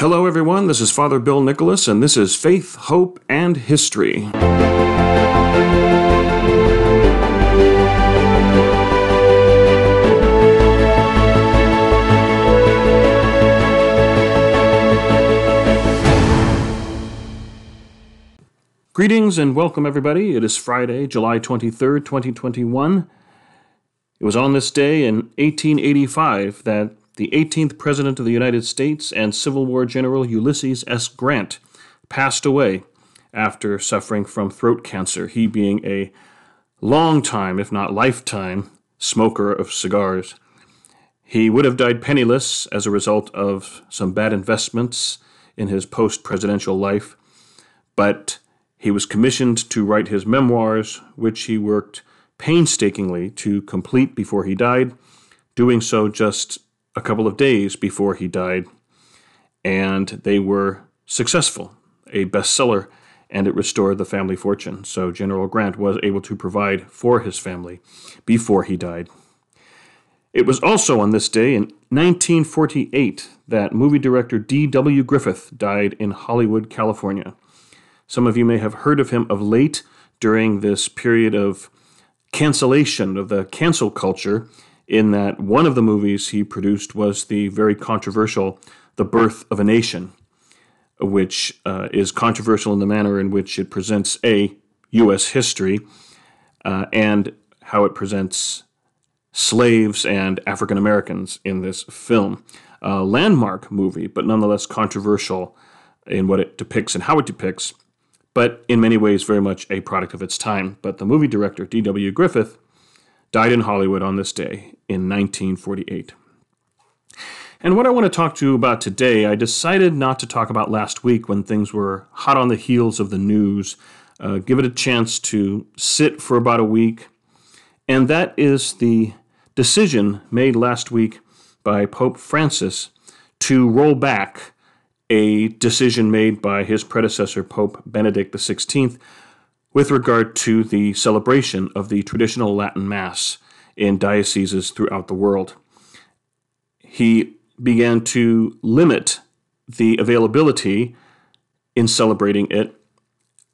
Hello, everyone. This is Father Bill Nicholas, and this is Faith, Hope, and History. Greetings and welcome, everybody. It is Friday, July 23rd, 2021. It was on this day in 1885 that the 18th President of the United States and Civil War General Ulysses S. Grant passed away after suffering from throat cancer, he being a long time, if not lifetime, smoker of cigars. He would have died penniless as a result of some bad investments in his post presidential life, but he was commissioned to write his memoirs, which he worked painstakingly to complete before he died, doing so just a couple of days before he died. And they were successful, a bestseller, and it restored the family fortune. So General Grant was able to provide for his family before he died. It was also on this day in 1948 that movie director D.W. Griffith died in Hollywood, California. Some of you may have heard of him of late during this period of cancellation of the cancel culture, in that one of the movies he produced was the very controversial The Birth of a Nation, which uh, is controversial in the manner in which it presents A, U.S. history, uh, and how it presents slaves and African Americans in this film. A landmark movie, but nonetheless controversial in what it depicts and how it depicts, but in many ways very much a product of its time. But the movie director, D.W. Griffith, died in Hollywood on this day in 1948. And what I want to talk to you about today, I decided not to talk about last week when things were hot on the heels of the news. Uh, give it a chance to sit for about a week. And that is the decision made last week by Pope Francis to roll back a decision made by his predecessor, Pope Benedict XVI, with regard to the celebration of the traditional Latin Mass in dioceses throughout the world. He began to limit the availability in celebrating it,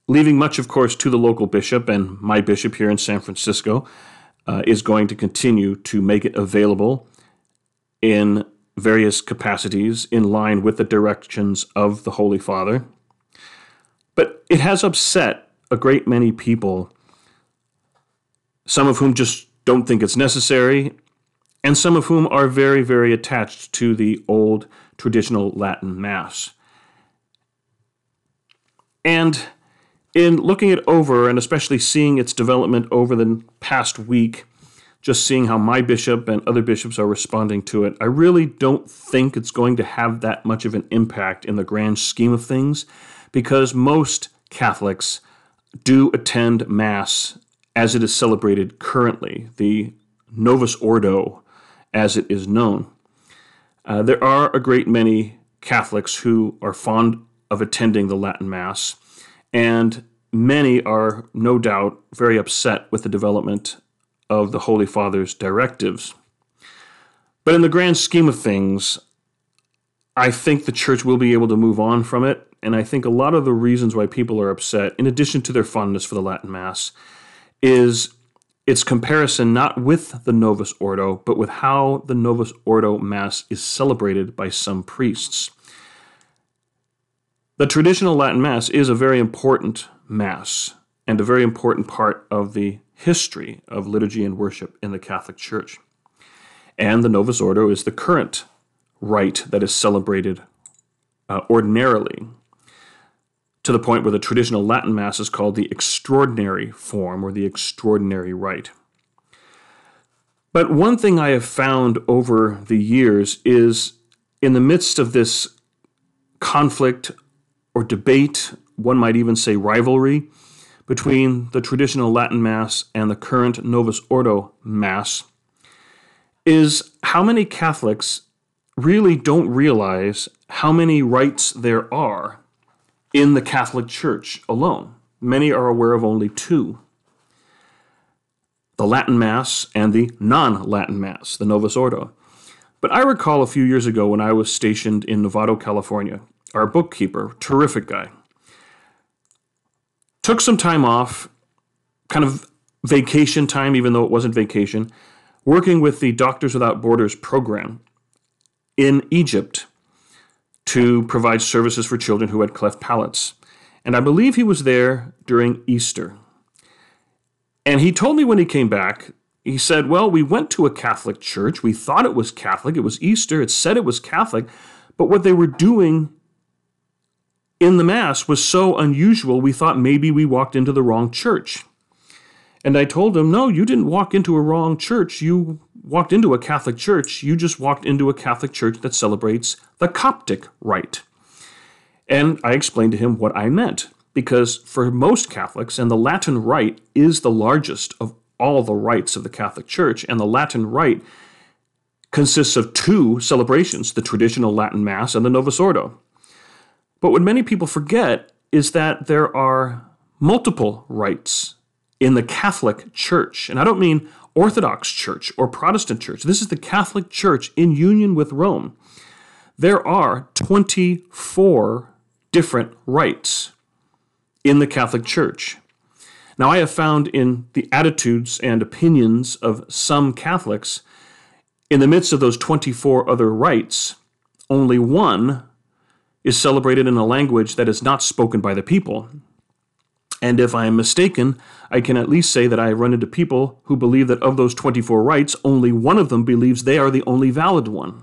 leaving much, of course, to the local bishop, and my bishop here in San Francisco uh, is going to continue to make it available in various capacities in line with the directions of the Holy Father. But it has upset a great many people, some of whom just don't think it's necessary, and some of whom are very, very attached to the old traditional Latin Mass. And in looking it over, and especially seeing its development over the past week, just seeing how my bishop and other bishops are responding to it, I really don't think it's going to have that much of an impact in the grand scheme of things because most Catholics do attend Mass as it is celebrated currently, the Novus Ordo, as it is known. Uh, there are a great many Catholics who are fond of attending the Latin Mass, and many are no doubt very upset with the development of the Holy Father's directives. But in the grand scheme of things, I think the church will be able to move on from it and I think a lot of the reasons why people are upset, in addition to their fondness for the Latin Mass, is its comparison not with the Novus Ordo, but with how the Novus Ordo Mass is celebrated by some priests. The traditional Latin Mass is a very important Mass and a very important part of the history of liturgy and worship in the Catholic Church. And the Novus Ordo is the current rite that is celebrated uh, ordinarily to the point where the traditional Latin Mass is called the extraordinary form or the extraordinary rite. But one thing I have found over the years is in the midst of this conflict or debate, one might even say rivalry, between the traditional Latin Mass and the current Novus Ordo Mass, is how many Catholics really don't realize how many rites there are in the Catholic Church alone. Many are aware of only two the Latin Mass and the non Latin Mass, the Novus Ordo. But I recall a few years ago when I was stationed in Novato, California, our bookkeeper, terrific guy. Took some time off, kind of vacation time, even though it wasn't vacation, working with the Doctors Without Borders program in Egypt to provide services for children who had cleft palates. And I believe he was there during Easter. And he told me when he came back, he said, Well, we went to a Catholic church. We thought it was Catholic. It was Easter. It said it was Catholic. But what they were doing in the Mass was so unusual, we thought maybe we walked into the wrong church. And I told him, No, you didn't walk into a wrong church. You walked into a Catholic church. You just walked into a Catholic church that celebrates the Coptic rite. And I explained to him what I meant, because for most Catholics, and the Latin rite is the largest of all the rites of the Catholic Church, and the Latin rite consists of two celebrations the traditional Latin Mass and the Novus Ordo. But what many people forget is that there are multiple rites in the Catholic Church. And I don't mean Orthodox Church or Protestant Church. This is the Catholic Church in union with Rome. There are 24 different rites in the Catholic Church. Now, I have found in the attitudes and opinions of some Catholics, in the midst of those 24 other rites, only one is celebrated in a language that is not spoken by the people. And if I am mistaken, I can at least say that I have run into people who believe that of those 24 rites, only one of them believes they are the only valid one.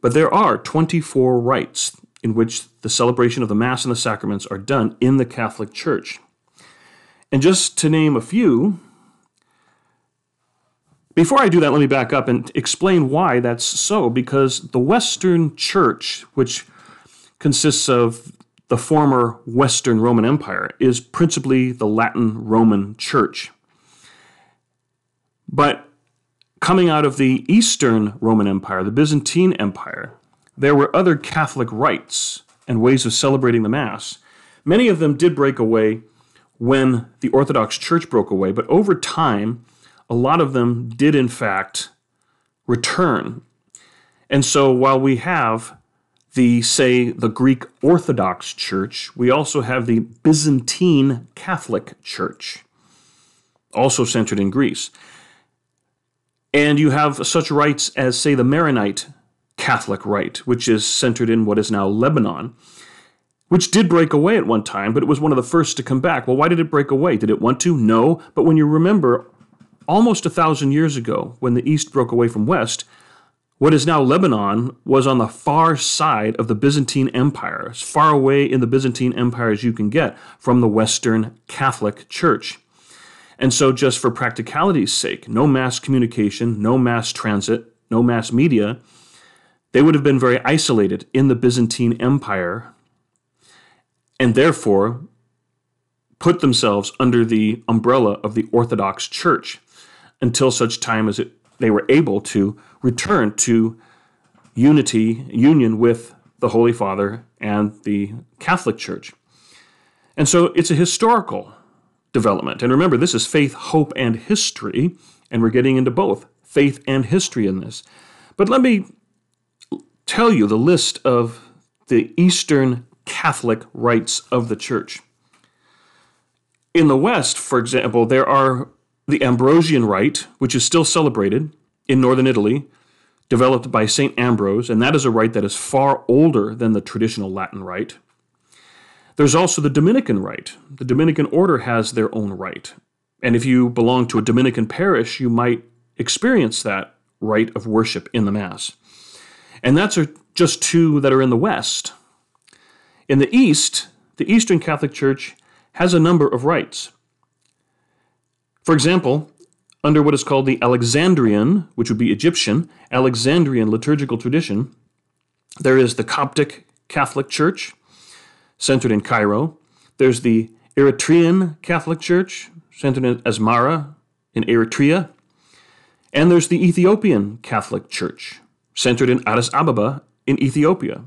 But there are 24 rites in which the celebration of the Mass and the sacraments are done in the Catholic Church. And just to name a few, before I do that, let me back up and explain why that's so. Because the Western Church, which consists of the former Western Roman Empire, is principally the Latin Roman Church. But coming out of the Eastern Roman Empire, the Byzantine Empire, there were other Catholic rites and ways of celebrating the Mass. Many of them did break away when the Orthodox Church broke away, but over time, a lot of them did in fact return. And so while we have the, say, the Greek Orthodox Church, we also have the Byzantine Catholic Church, also centered in Greece. And you have such rites as, say, the Maronite Catholic Rite, which is centered in what is now Lebanon, which did break away at one time, but it was one of the first to come back. Well, why did it break away? Did it want to? No. But when you remember, almost a thousand years ago, when the East broke away from West, what is now Lebanon was on the far side of the Byzantine Empire, as far away in the Byzantine Empire as you can get from the Western Catholic Church. And so, just for practicality's sake, no mass communication, no mass transit, no mass media, they would have been very isolated in the Byzantine Empire and therefore put themselves under the umbrella of the Orthodox Church until such time as it, they were able to return to unity, union with the Holy Father and the Catholic Church. And so it's a historical development. And remember, this is faith, hope, and history, and we're getting into both faith and history in this. But let me tell you the list of the Eastern Catholic rites of the Church. In the West, for example, there are the Ambrosian Rite, which is still celebrated in northern Italy, developed by St. Ambrose, and that is a rite that is far older than the traditional Latin rite. There's also the Dominican rite. The Dominican order has their own rite. And if you belong to a Dominican parish, you might experience that rite of worship in the Mass. And that's just two that are in the West. In the East, the Eastern Catholic Church has a number of rites. For example, under what is called the Alexandrian, which would be Egyptian, Alexandrian liturgical tradition, there is the Coptic Catholic Church, centered in Cairo. There's the Eritrean Catholic Church, centered in Asmara in Eritrea. And there's the Ethiopian Catholic Church, centered in Addis Ababa in Ethiopia.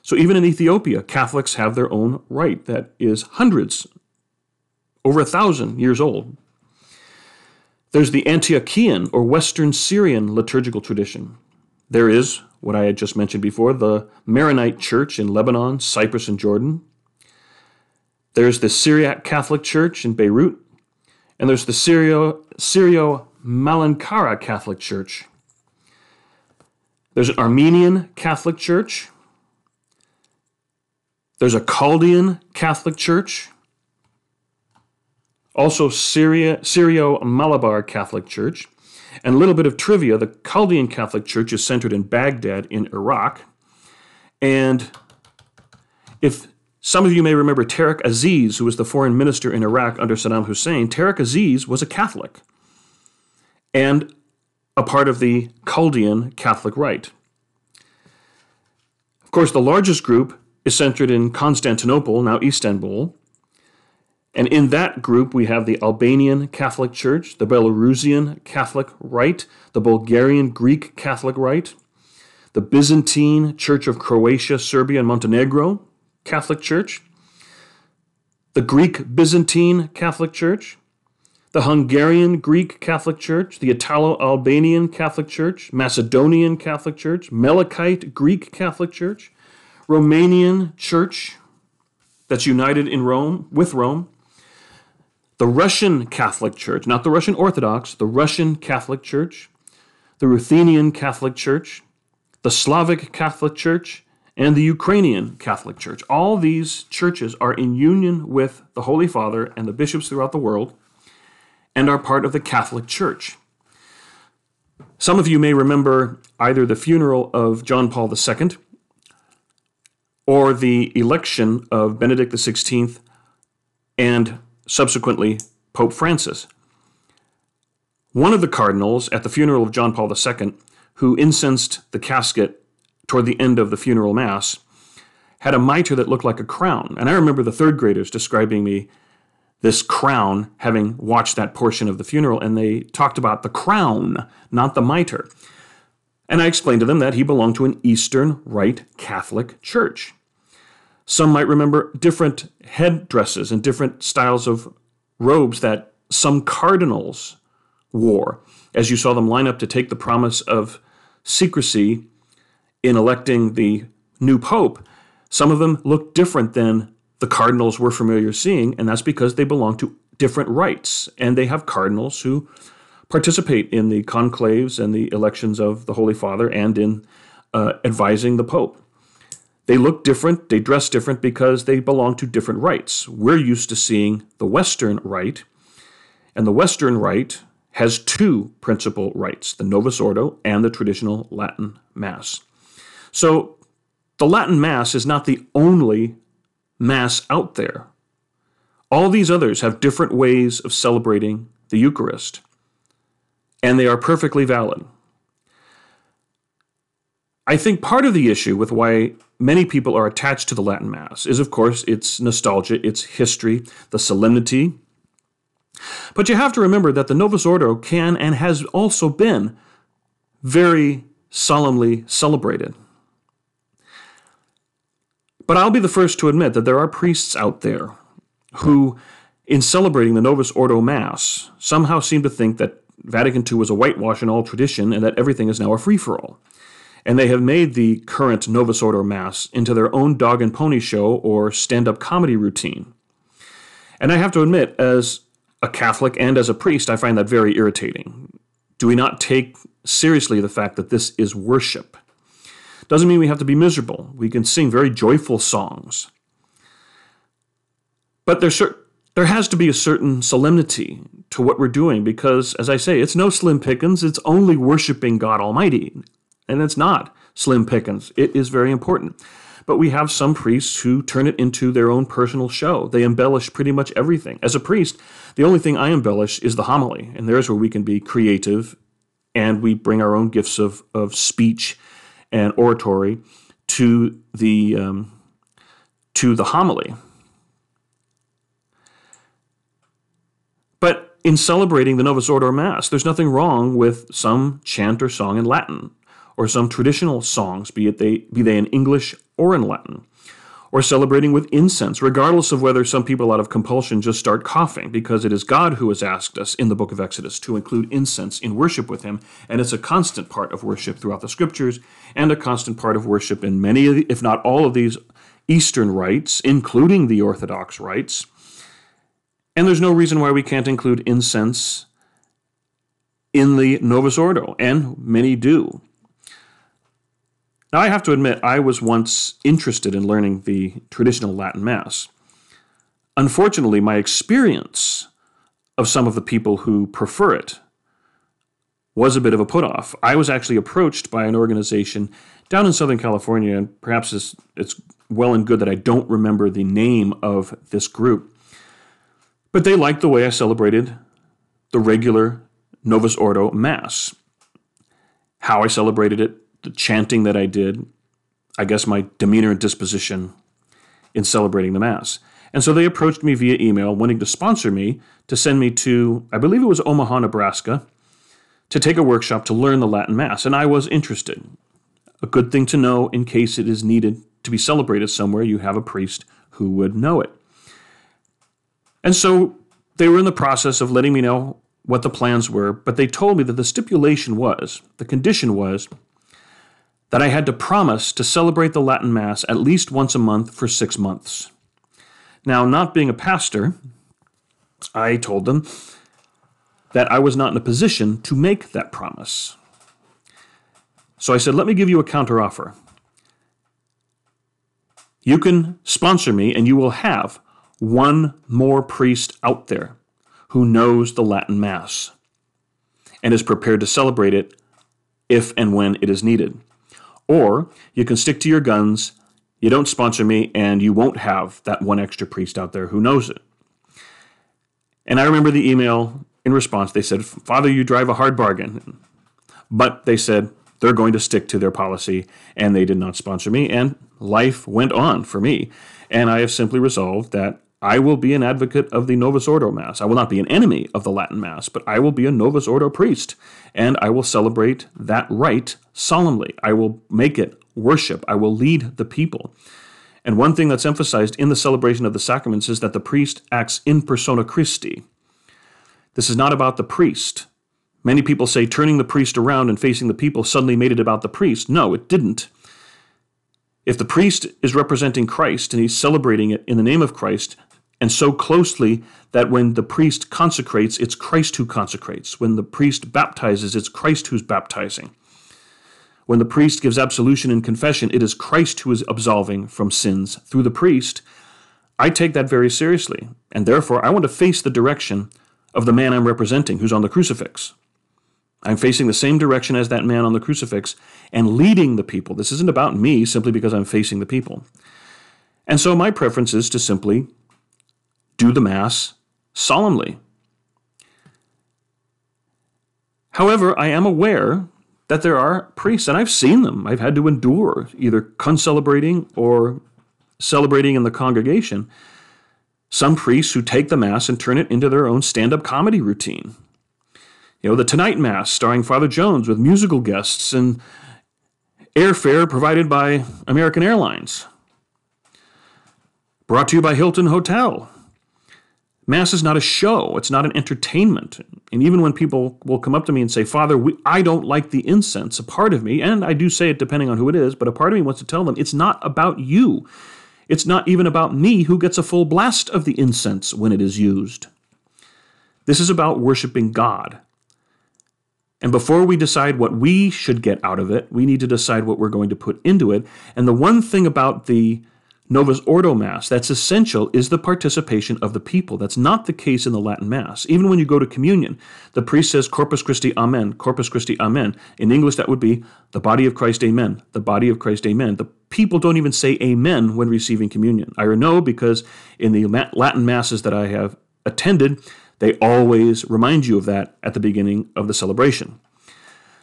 So even in Ethiopia, Catholics have their own rite that is hundreds, over a thousand years old. There's the Antiochian or Western Syrian liturgical tradition. There is what I had just mentioned before, the Maronite Church in Lebanon, Cyprus, and Jordan. There's the Syriac Catholic Church in Beirut, and there's the Syro, Malankara Catholic Church. There's an Armenian Catholic Church. There's a Chaldean Catholic Church. Also, Syria, Syro Malabar Catholic Church. And a little bit of trivia the Chaldean Catholic Church is centered in Baghdad in Iraq. And if some of you may remember Tariq Aziz, who was the foreign minister in Iraq under Saddam Hussein, Tariq Aziz was a Catholic and a part of the Chaldean Catholic Rite. Of course, the largest group is centered in Constantinople, now Istanbul, and in that group, we have the Albanian Catholic Church, the Belarusian Catholic Rite, the Bulgarian Greek Catholic Rite, the Byzantine Church of Croatia, Serbia, and Montenegro Catholic Church, the Greek Byzantine Catholic Church, the Hungarian Greek Catholic Church, the Italo Albanian Catholic Church, Macedonian Catholic Church, Melkite Greek Catholic Church, Romanian Church that's united in Rome with Rome, the Russian Catholic Church, not the Russian Orthodox, the Russian Catholic Church, the Ruthenian Catholic Church, the Slavic Catholic Church, and the Ukrainian Catholic Church. All these churches are in union with the Holy Father and the bishops throughout the world and are part of the Catholic Church. Some of you may remember either the funeral of John Paul II or the election of Benedict XVI and subsequently Pope Francis. One of the cardinals at the funeral of John Paul II, who incensed the casket toward the end of the funeral mass, had a mitre that looked like a crown. And I remember the third graders describing me this crown, having watched that portion of the funeral, and they talked about the crown, not the mitre. And I explained to them that he belonged to an Eastern Rite Catholic church. Some might remember different headdresses and different styles of robes that some cardinals wore as you saw them line up to take the promise of secrecy in electing the new pope. Some of them looked different than the cardinals we're familiar seeing, and that's because they belong to different rites. And they have cardinals who participate in the conclaves and the elections of the Holy Father and in uh, advising the Pope. They look different, they dress different because they belong to different rites. We're used to seeing the Western rite, and the Western rite has two principal rites the Novus Ordo and the traditional Latin Mass. So the Latin Mass is not the only Mass out there. All these others have different ways of celebrating the Eucharist, and they are perfectly valid. I think part of the issue with why many people are attached to the Latin Mass is, of course, its nostalgia, its history, the solemnity. But you have to remember that the Novus Ordo can and has also been very solemnly celebrated. But I'll be the first to admit that there are priests out there who, in celebrating the Novus Ordo Mass, somehow seem to think that Vatican II was a whitewash in all tradition and that everything is now a free for all and they have made the current Novus Ordo Mass into their own dog and pony show or stand up comedy routine. And I have to admit, as a Catholic and as a priest, I find that very irritating. Do we not take seriously the fact that this is worship? Doesn't mean we have to be miserable. We can sing very joyful songs. But there's there has to be a certain solemnity to what we're doing because, as I say, it's no slim pickings. It's only worshiping God Almighty. And it's not slim pickings. It is very important. But we have some priests who turn it into their own personal show. They embellish pretty much everything. As a priest, the only thing I embellish is the homily, and there's where we can be creative and we bring our own gifts of, of speech and oratory to the um, to the homily. But in celebrating the Novus Ordo Mass, there's nothing wrong with some chant or song in Latin or some traditional songs, be it they be they in English or in Latin, or celebrating with incense, regardless of whether some people out of compulsion just start coughing, because it is God who has asked us in the book of Exodus to include incense in worship with Him, and it's a constant part of worship throughout the scriptures, and a constant part of worship in many, the, if not all of these Eastern rites, including the Orthodox rites. And there's no reason why we can't include incense in the Novus Ordo, and many do. Now, I have to admit, I was once interested in learning the traditional Latin Mass. Unfortunately, my experience of some of the people who prefer it was a bit of a put off. I was actually approached by an organization down in Southern California, and perhaps it's, it's well and good that I don't remember the name of this group, but they liked the way I celebrated the regular Novus Ordo Mass, how I celebrated it, the chanting that I did, I guess my demeanor and disposition in celebrating the Mass. And so they approached me via email, wanting to sponsor me to send me to, I believe it was Omaha, Nebraska, to take a workshop to learn the Latin Mass. And I was interested. A good thing to know in case it is needed to be celebrated somewhere, you have a priest who would know it. And so they were in the process of letting me know what the plans were, but they told me that the stipulation was, the condition was, that I had to promise to celebrate the Latin Mass at least once a month for six months. Now, not being a pastor, I told them that I was not in a position to make that promise. So I said, let me give you a counteroffer. You can sponsor me, and you will have one more priest out there who knows the Latin Mass and is prepared to celebrate it if and when it is needed. Or you can stick to your guns, you don't sponsor me, and you won't have that one extra priest out there who knows it. And I remember the email in response. They said, Father, you drive a hard bargain. But they said they're going to stick to their policy, and they did not sponsor me, and life went on for me. And I have simply resolved that I will be an advocate of the Novus Ordo Mass. I will not be an enemy of the Latin Mass, but I will be a Novus Ordo priest, and I will celebrate that rite solemnly. I will make it worship. I will lead the people. And one thing that's emphasized in the celebration of the sacraments is that the priest acts in persona Christi. This is not about the priest. Many people say turning the priest around and facing the people suddenly made it about the priest. No, it didn't. If the priest is representing Christ and he's celebrating it in the name of Christ, and so closely that when the priest consecrates, it's Christ who consecrates. When the priest baptizes, it's Christ who's baptizing. When the priest gives absolution and confession, it is Christ who is absolving from sins through the priest. I take that very seriously, and therefore I want to face the direction of the man I'm representing who's on the crucifix. I'm facing the same direction as that man on the crucifix and leading the people. This isn't about me simply because I'm facing the people. And so my preference is to simply do the Mass solemnly. However, I am aware that there are priests, and I've seen them. I've had to endure either concelebrating or celebrating in the congregation. Some priests who take the Mass and turn it into their own stand up comedy routine. You know, the Tonight Mass starring Father Jones with musical guests and airfare provided by American Airlines. Brought to you by Hilton Hotel. Mass is not a show, it's not an entertainment. And even when people will come up to me and say, Father, we, I don't like the incense, a part of me, and I do say it depending on who it is, but a part of me wants to tell them it's not about you. It's not even about me who gets a full blast of the incense when it is used. This is about worshiping God. And before we decide what we should get out of it, we need to decide what we're going to put into it. And the one thing about the Novus Ordo Mass that's essential is the participation of the people. That's not the case in the Latin Mass. Even when you go to communion, the priest says Corpus Christi Amen, Corpus Christi Amen. In English, that would be the body of Christ Amen, the body of Christ Amen. The people don't even say Amen when receiving communion. I know because in the Latin Masses that I have attended, they always remind you of that at the beginning of the celebration.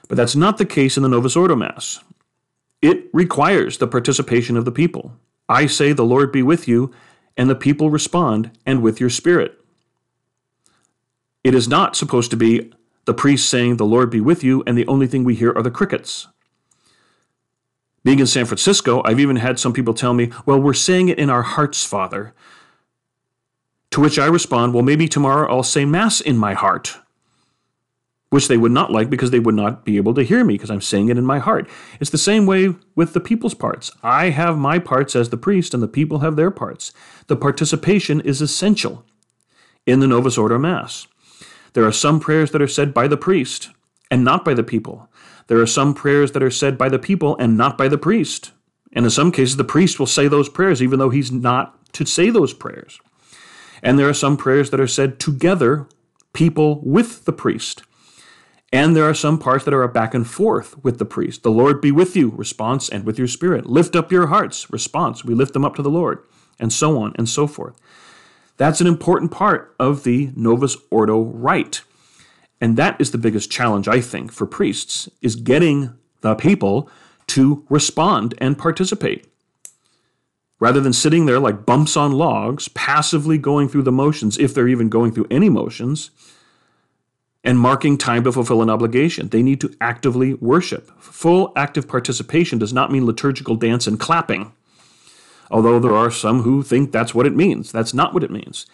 But that's not the case in the Novus Ordo Mass. It requires the participation of the people. I say, The Lord be with you, and the people respond, and with your spirit. It is not supposed to be the priest saying, The Lord be with you, and the only thing we hear are the crickets. Being in San Francisco, I've even had some people tell me, well, we're saying it in our hearts, Father. To which I respond, well, maybe tomorrow I'll say Mass in my heart, which they would not like because they would not be able to hear me because I'm saying it in my heart. It's the same way with the people's parts. I have my parts as the priest, and the people have their parts. The participation is essential in the Novus Ordo Mass. There are some prayers that are said by the priest and not by the people. There are some prayers that are said by the people and not by the priest. And in some cases, the priest will say those prayers even though he's not to say those prayers. And there are some prayers that are said together, people with the priest. And there are some parts that are a back and forth with the priest. The Lord be with you, response, and with your spirit. Lift up your hearts, response. We lift them up to the Lord, and so on and so forth. That's an important part of the Novus Ordo rite. And that is the biggest challenge, I think, for priests, is getting the people to respond and participate. Rather than sitting there like bumps on logs, passively going through the motions, if they're even going through any motions, and marking time to fulfill an obligation. They need to actively worship. Full active participation does not mean liturgical dance and clapping, although there are some who think that's what it means. That's not what it means.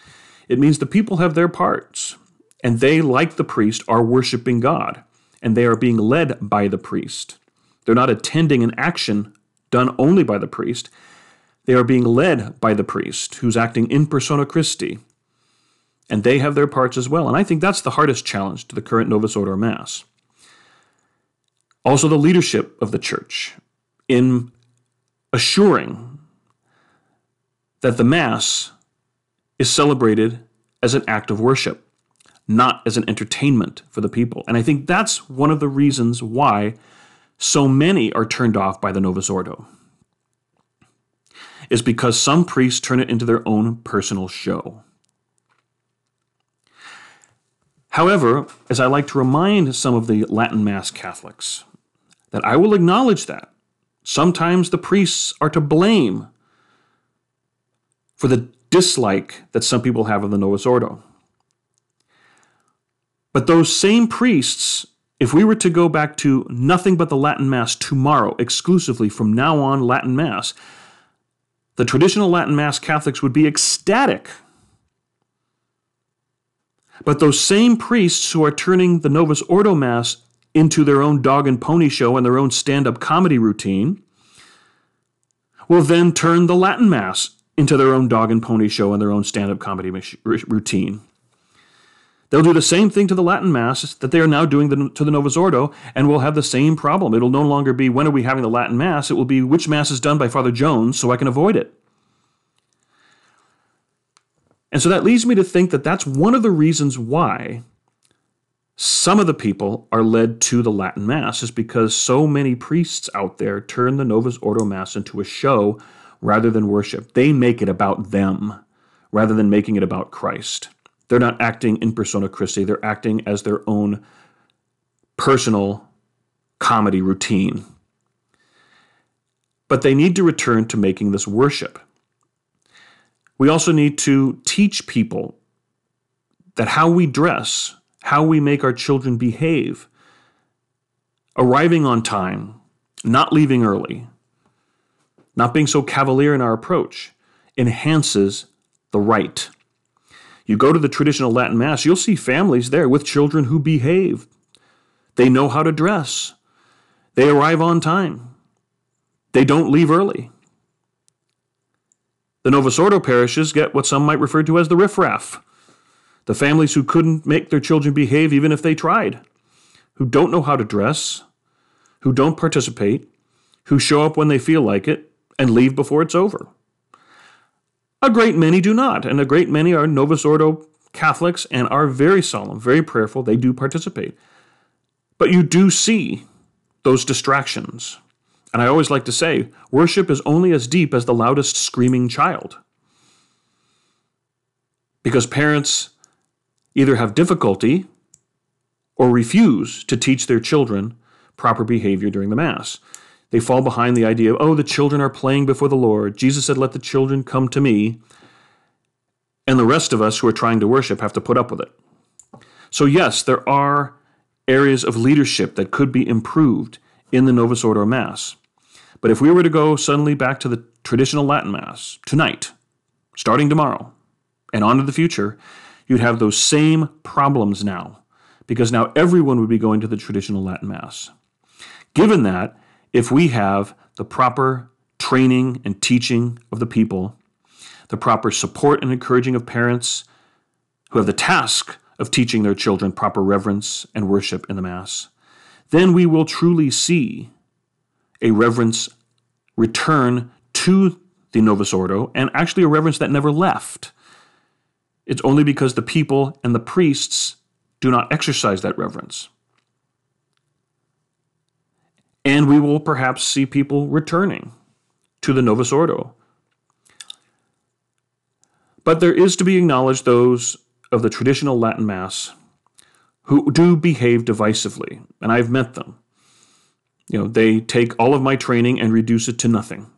It means the people have their parts. And they, like the priest, are worshiping God, and they are being led by the priest. They're not attending an action done only by the priest. They are being led by the priest, who's acting in persona Christi. And they have their parts as well. And I think that's the hardest challenge to the current Novus Ordo Mass. Also, the leadership of the church in assuring that the Mass is celebrated as an act of worship not as an entertainment for the people. And I think that's one of the reasons why so many are turned off by the Novus Ordo. Is because some priests turn it into their own personal show. However, as I like to remind some of the Latin Mass Catholics, that I will acknowledge that sometimes the priests are to blame for the dislike that some people have of the Novus Ordo. But those same priests, if we were to go back to nothing but the Latin Mass tomorrow, exclusively from now on, Latin Mass, the traditional Latin Mass Catholics would be ecstatic. But those same priests who are turning the Novus Ordo Mass into their own dog and pony show and their own stand up comedy routine will then turn the Latin Mass into their own dog and pony show and their own stand up comedy routine. They'll do the same thing to the Latin Mass that they are now doing to the Novus Ordo, and we'll have the same problem. It'll no longer be when are we having the Latin Mass, it will be which Mass is done by Father Jones so I can avoid it. And so that leads me to think that that's one of the reasons why some of the people are led to the Latin Mass, is because so many priests out there turn the Novus Ordo Mass into a show rather than worship. They make it about them rather than making it about Christ. They're not acting in persona Christi, they're acting as their own personal comedy routine. But they need to return to making this worship. We also need to teach people that how we dress, how we make our children behave, arriving on time, not leaving early, not being so cavalier in our approach, enhances the rite. You go to the traditional Latin Mass, you'll see families there with children who behave. They know how to dress. They arrive on time. They don't leave early. The Novus Ordo parishes get what some might refer to as the riffraff the families who couldn't make their children behave even if they tried, who don't know how to dress, who don't participate, who show up when they feel like it, and leave before it's over. A great many do not, and a great many are Novus Ordo Catholics and are very solemn, very prayerful. They do participate. But you do see those distractions. And I always like to say worship is only as deep as the loudest screaming child. Because parents either have difficulty or refuse to teach their children proper behavior during the Mass. They fall behind the idea of, oh, the children are playing before the Lord. Jesus said, let the children come to me. And the rest of us who are trying to worship have to put up with it. So, yes, there are areas of leadership that could be improved in the Novus Ordo Mass. But if we were to go suddenly back to the traditional Latin Mass tonight, starting tomorrow, and on to the future, you'd have those same problems now, because now everyone would be going to the traditional Latin Mass. Given that, if we have the proper training and teaching of the people, the proper support and encouraging of parents who have the task of teaching their children proper reverence and worship in the Mass, then we will truly see a reverence return to the Novus Ordo and actually a reverence that never left. It's only because the people and the priests do not exercise that reverence. And we will perhaps see people returning to the Novus Ordo. But there is to be acknowledged those of the traditional Latin Mass who do behave divisively, and I've met them. You know, they take all of my training and reduce it to nothing.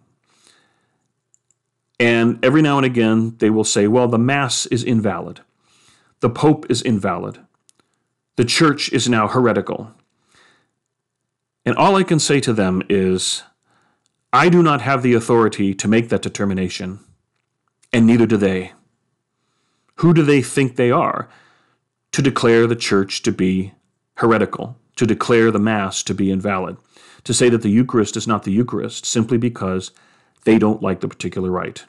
And every now and again, they will say, well, the Mass is invalid. The Pope is invalid. The Church is now heretical. And all I can say to them is, I do not have the authority to make that determination, and neither do they. Who do they think they are to declare the church to be heretical, to declare the Mass to be invalid, to say that the Eucharist is not the Eucharist simply because they don't like the particular rite?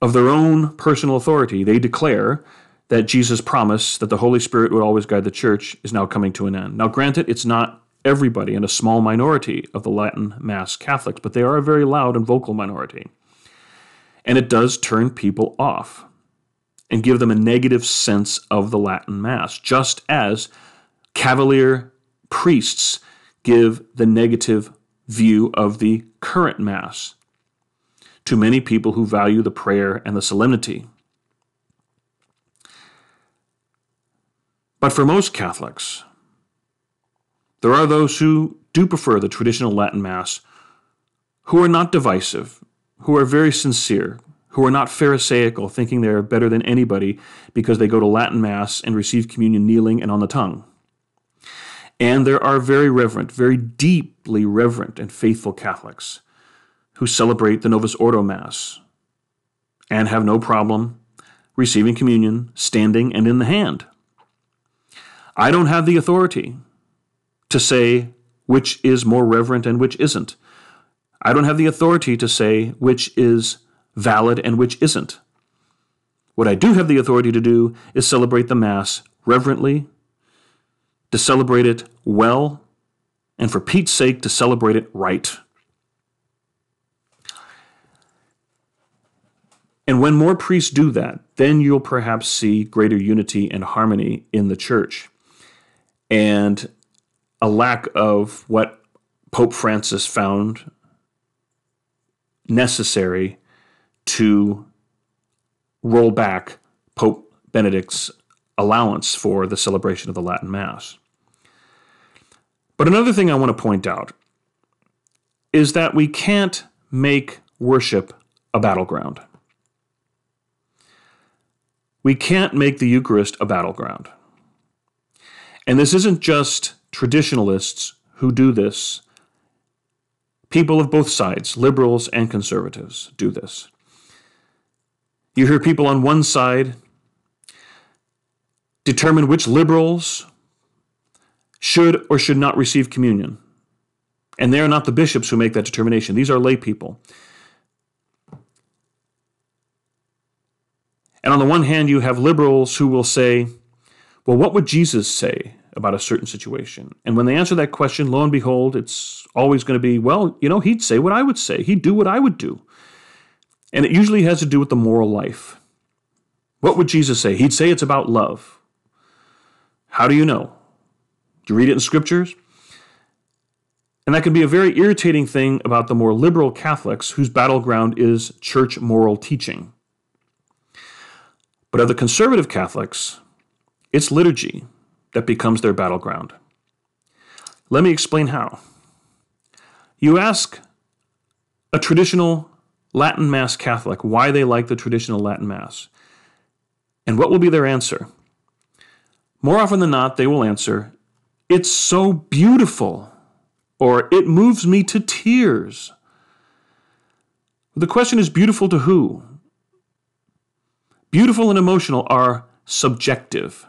Of their own personal authority, they declare that Jesus' promise that the Holy Spirit would always guide the church is now coming to an end. Now, granted, it's not everybody and a small minority of the Latin Mass Catholics, but they are a very loud and vocal minority. And it does turn people off and give them a negative sense of the Latin Mass, just as cavalier priests give the negative view of the current Mass to many people who value the prayer and the solemnity. But for most Catholics, there are those who do prefer the traditional Latin Mass, who are not divisive, who are very sincere, who are not Pharisaical, thinking they're better than anybody because they go to Latin Mass and receive communion kneeling and on the tongue. And there are very reverent, very deeply reverent and faithful Catholics who celebrate the Novus Ordo Mass and have no problem receiving communion standing and in the hand. I don't have the authority to say which is more reverent and which isn't. I don't have the authority to say which is valid and which isn't. What I do have the authority to do is celebrate the Mass reverently, to celebrate it well, and for Pete's sake, to celebrate it right. And when more priests do that, then you'll perhaps see greater unity and harmony in the church. And a lack of what Pope Francis found necessary to roll back Pope Benedict's allowance for the celebration of the Latin Mass. But another thing I want to point out is that we can't make worship a battleground. We can't make the Eucharist a battleground. And this isn't just traditionalists who do this. People of both sides, liberals and conservatives, do this. You hear people on one side determine which liberals should or should not receive communion. And they are not the bishops who make that determination, these are lay people. And on the one hand, you have liberals who will say, well, what would Jesus say about a certain situation? And when they answer that question, lo and behold, it's always going to be, well, you know, he'd say what I would say, he'd do what I would do. And it usually has to do with the moral life. What would Jesus say? He'd say it's about love. How do you know? Do you read it in scriptures? And that can be a very irritating thing about the more liberal Catholics whose battleground is church moral teaching. But of the conservative Catholics, it's liturgy that becomes their battleground. Let me explain how. You ask a traditional Latin Mass Catholic why they like the traditional Latin Mass. And what will be their answer? More often than not, they will answer, It's so beautiful. or it moves me to tears. The question is beautiful to who? Beautiful and emotional are subjective.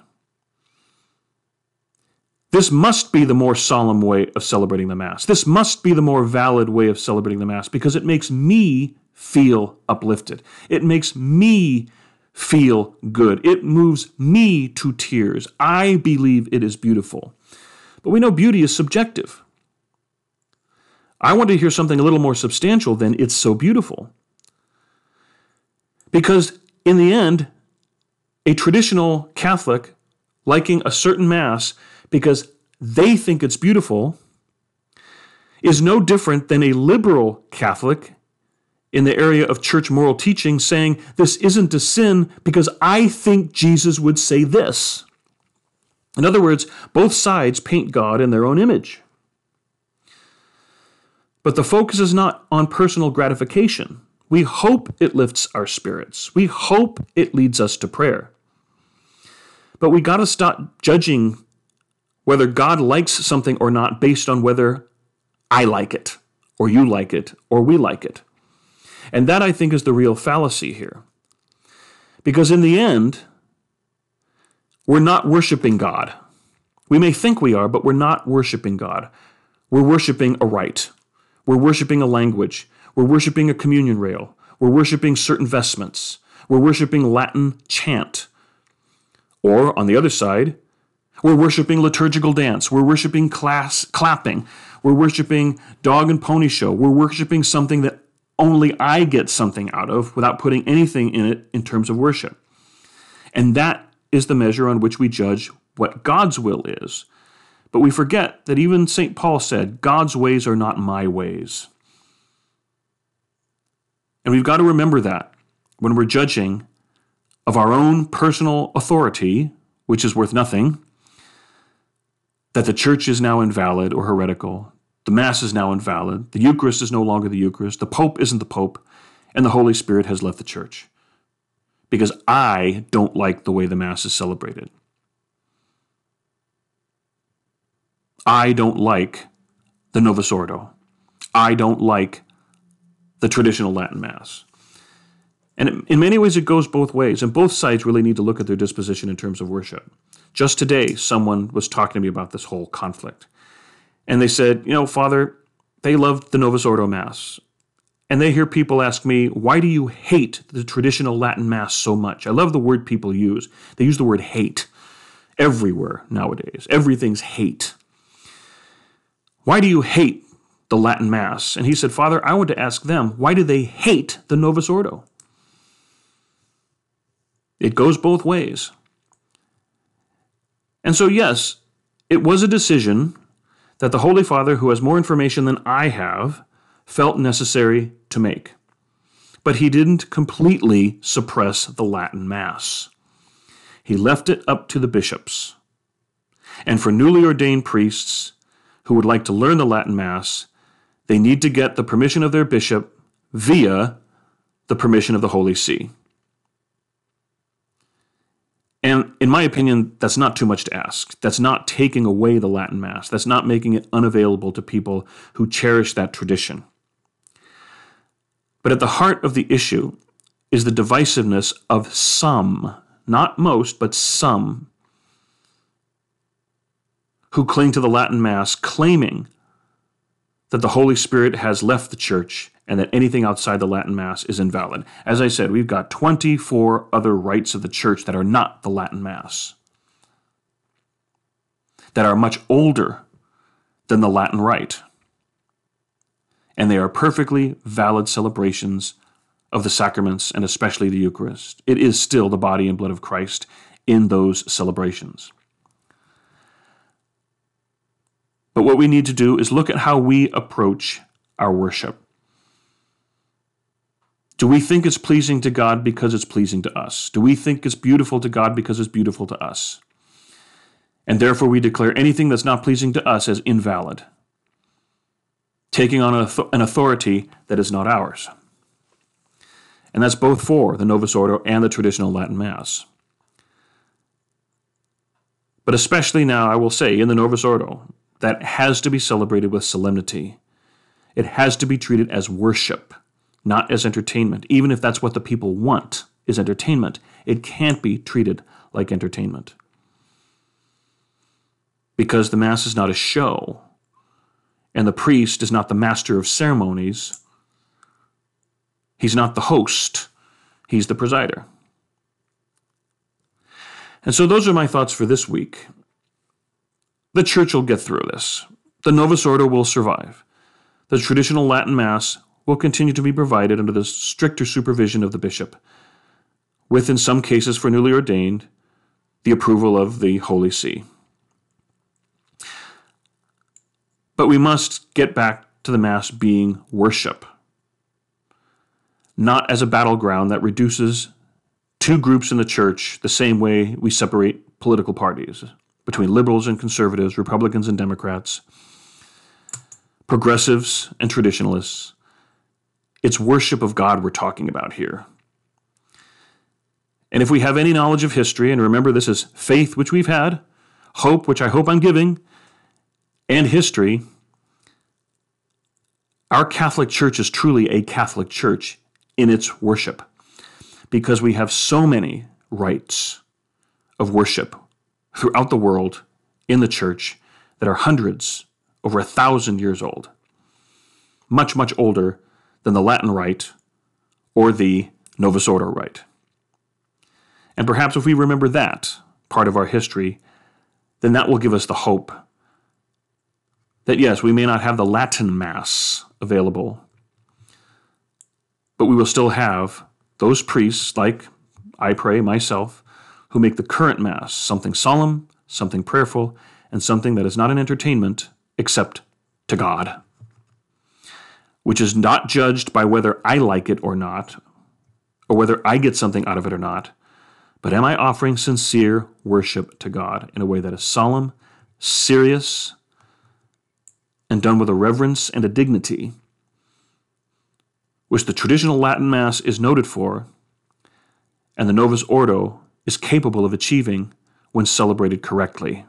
This must be the more solemn way of celebrating the Mass. This must be the more valid way of celebrating the Mass because it makes me feel uplifted. It makes me feel good. It moves me to tears. I believe it is beautiful. But we know beauty is subjective. I want to hear something a little more substantial than it's so beautiful. Because in the end, a traditional Catholic liking a certain Mass because they think it's beautiful is no different than a liberal Catholic in the area of church moral teaching saying this isn't a sin because I think Jesus would say this. In other words, both sides paint God in their own image. But the focus is not on personal gratification. We hope it lifts our spirits. We hope it leads us to prayer. But we got to stop judging whether God likes something or not based on whether I like it, or you like it, or we like it. And that, I think, is the real fallacy here. Because in the end, we're not worshiping God. We may think we are, but we're not worshiping God. We're worshiping a rite. We're worshiping a language. We're worshiping a communion rail. We're worshiping certain vestments. We're worshiping Latin chant. Or, on the other side, we're worshiping liturgical dance. We're worshiping class clapping. We're worshiping dog and pony show. We're worshiping something that only I get something out of without putting anything in it in terms of worship. And that is the measure on which we judge what God's will is. But we forget that even St. Paul said, God's ways are not my ways. And we've got to remember that when we're judging of our own personal authority, which is worth nothing, that the church is now invalid or heretical, the Mass is now invalid, the Eucharist is no longer the Eucharist, the Pope isn't the Pope, and the Holy Spirit has left the church. Because I don't like the way the Mass is celebrated. I don't like the Novus Ordo. I don't like the traditional Latin Mass. And in many ways, it goes both ways, and both sides really need to look at their disposition in terms of worship. Just today, someone was talking to me about this whole conflict. And they said, You know, Father, they loved the Novus Ordo Mass. And they hear people ask me, Why do you hate the traditional Latin Mass so much? I love the word people use. They use the word hate everywhere nowadays. Everything's hate. Why do you hate the Latin Mass? And he said, Father, I want to ask them, why do they hate the Novus Ordo? It goes both ways. And so, yes, it was a decision that the Holy Father, who has more information than I have, felt necessary to make. But he didn't completely suppress the Latin Mass. He left it up to the bishops. And for newly ordained priests who would like to learn the Latin Mass, they need to get the permission of their bishop via the permission of the Holy See. And in my opinion, that's not too much to ask. That's not taking away the Latin Mass. That's not making it unavailable to people who cherish that tradition. But at the heart of the issue is the divisiveness of some, not most, but some, who cling to the Latin Mass, claiming that the Holy Spirit has left the church and that anything outside the Latin Mass is invalid. As I said, we've got 24 other rites of the church that are not the Latin Mass, that are much older than the Latin rite. And they are perfectly valid celebrations of the sacraments and especially the Eucharist. It is still the body and blood of Christ in those celebrations. But what we need to do is look at how we approach our worship. Do we think it's pleasing to God because it's pleasing to us? Do we think it's beautiful to God because it's beautiful to us? And therefore we declare anything that's not pleasing to us as invalid, taking on an authority that is not ours. And that's both for the Novus Ordo and the traditional Latin Mass. But especially now, I will say, in the Novus Ordo, that has to be celebrated with solemnity. It has to be treated as worship, not as entertainment. Even if that's what the people want is entertainment, it can't be treated like entertainment. Because the Mass is not a show, and the priest is not the master of ceremonies. He's not the host, he's the presider. And so those are my thoughts for this week. The church will get through this. The Novus Ordo will survive. The traditional Latin Mass will continue to be provided under the stricter supervision of the bishop, with, in some cases for newly ordained, the approval of the Holy See. But we must get back to the Mass being worship, not as a battleground that reduces two groups in the church the same way we separate political parties between liberals and conservatives, Republicans and Democrats, progressives and traditionalists. It's worship of God we're talking about here. And if we have any knowledge of history, and remember this is faith, which we've had, hope, which I hope I'm giving, and history, our Catholic Church is truly a Catholic Church in its worship because we have so many rites of worship throughout the world in the church that are hundreds, over a thousand years old, much, much older than the Latin Rite or the Novus Ordo Rite. And perhaps if we remember that part of our history, then that will give us the hope that yes, we may not have the Latin Mass available, but we will still have those priests, like I pray myself, who make the current Mass something solemn, something prayerful, and something that is not an entertainment except to God, which is not judged by whether I like it or not, or whether I get something out of it or not, but am I offering sincere worship to God in a way that is solemn, serious, and done with a reverence and a dignity, which the traditional Latin Mass is noted for, and the Novus Ordo is capable of achieving when celebrated correctly,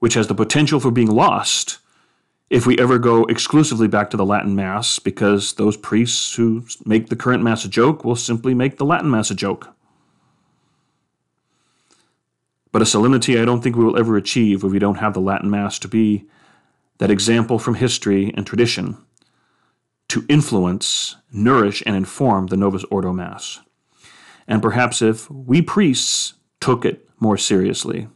which has the potential for being lost if we ever go exclusively back to the Latin Mass, because those priests who make the current Mass a joke will simply make the Latin Mass a joke. But a solemnity I don't think we will ever achieve if we don't have the Latin Mass to be that example from history and tradition to influence, nourish, and inform the Novus Ordo Mass. And perhaps if we priests took it more seriously,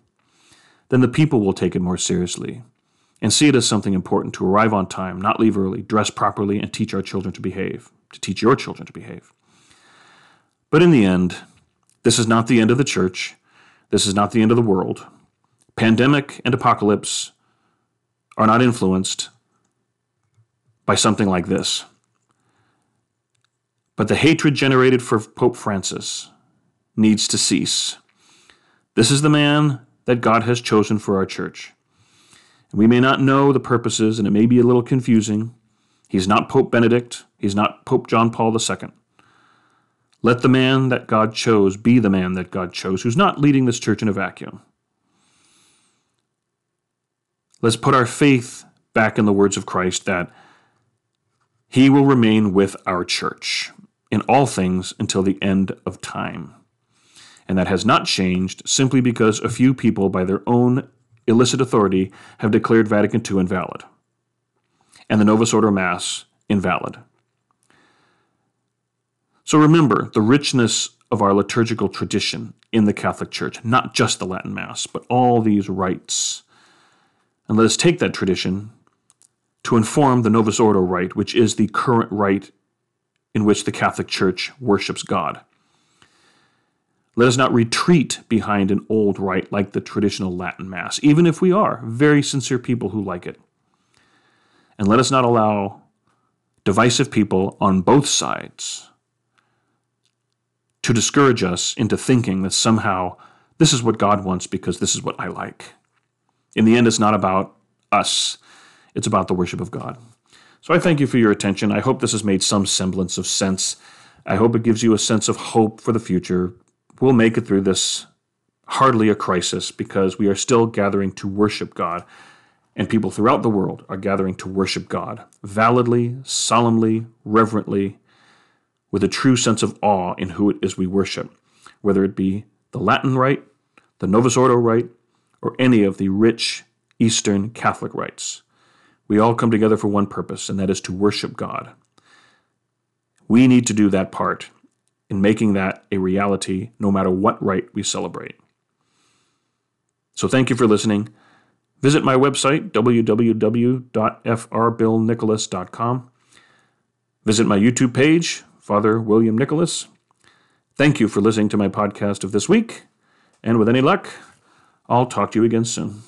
then the people will take it more seriously and see it as something important to arrive on time, not leave early, dress properly, and teach our children to behave, to teach your children to behave. But in the end, this is not the end of the church. This is not the end of the world. Pandemic and apocalypse are not influenced by something like this. But the hatred generated for Pope Francis needs to cease. This is the man that God has chosen for our church. We may not know the purposes, and it may be a little confusing. He's not Pope Benedict, he's not Pope John Paul II. Let the man that God chose be the man that God chose, who's not leading this church in a vacuum. Let's put our faith back in the words of Christ that he will remain with our church in all things until the end of time. And that has not changed simply because a few people, by their own illicit authority have declared Vatican II invalid and the Novus Ordo Mass invalid. So remember the richness of our liturgical tradition in the Catholic Church, not just the Latin Mass, but all these rites. And let us take that tradition to inform the Novus Ordo rite, which is the current rite in which the Catholic Church worships God. Let us not retreat behind an old rite like the traditional Latin Mass, even if we are very sincere people who like it. And let us not allow divisive people on both sides to discourage us into thinking that somehow this is what God wants because this is what I like. In the end, it's not about us, it's about the worship of God. So I thank you for your attention. I hope this has made some semblance of sense. I hope it gives you a sense of hope for the future we'll make it through this hardly a crisis because we are still gathering to worship God. And people throughout the world are gathering to worship God validly, solemnly, reverently, with a true sense of awe in who it is we worship, whether it be the Latin rite, the Novus Ordo rite, or any of the rich Eastern Catholic rites. We all come together for one purpose, and that is to worship God. We need to do that part in making that a reality no matter what rite we celebrate. So thank you for listening. Visit my website, www.frbillnicholas.com. Visit my YouTube page, Father William Nicholas. Thank you for listening to my podcast of this week, and with any luck, I'll talk to you again soon.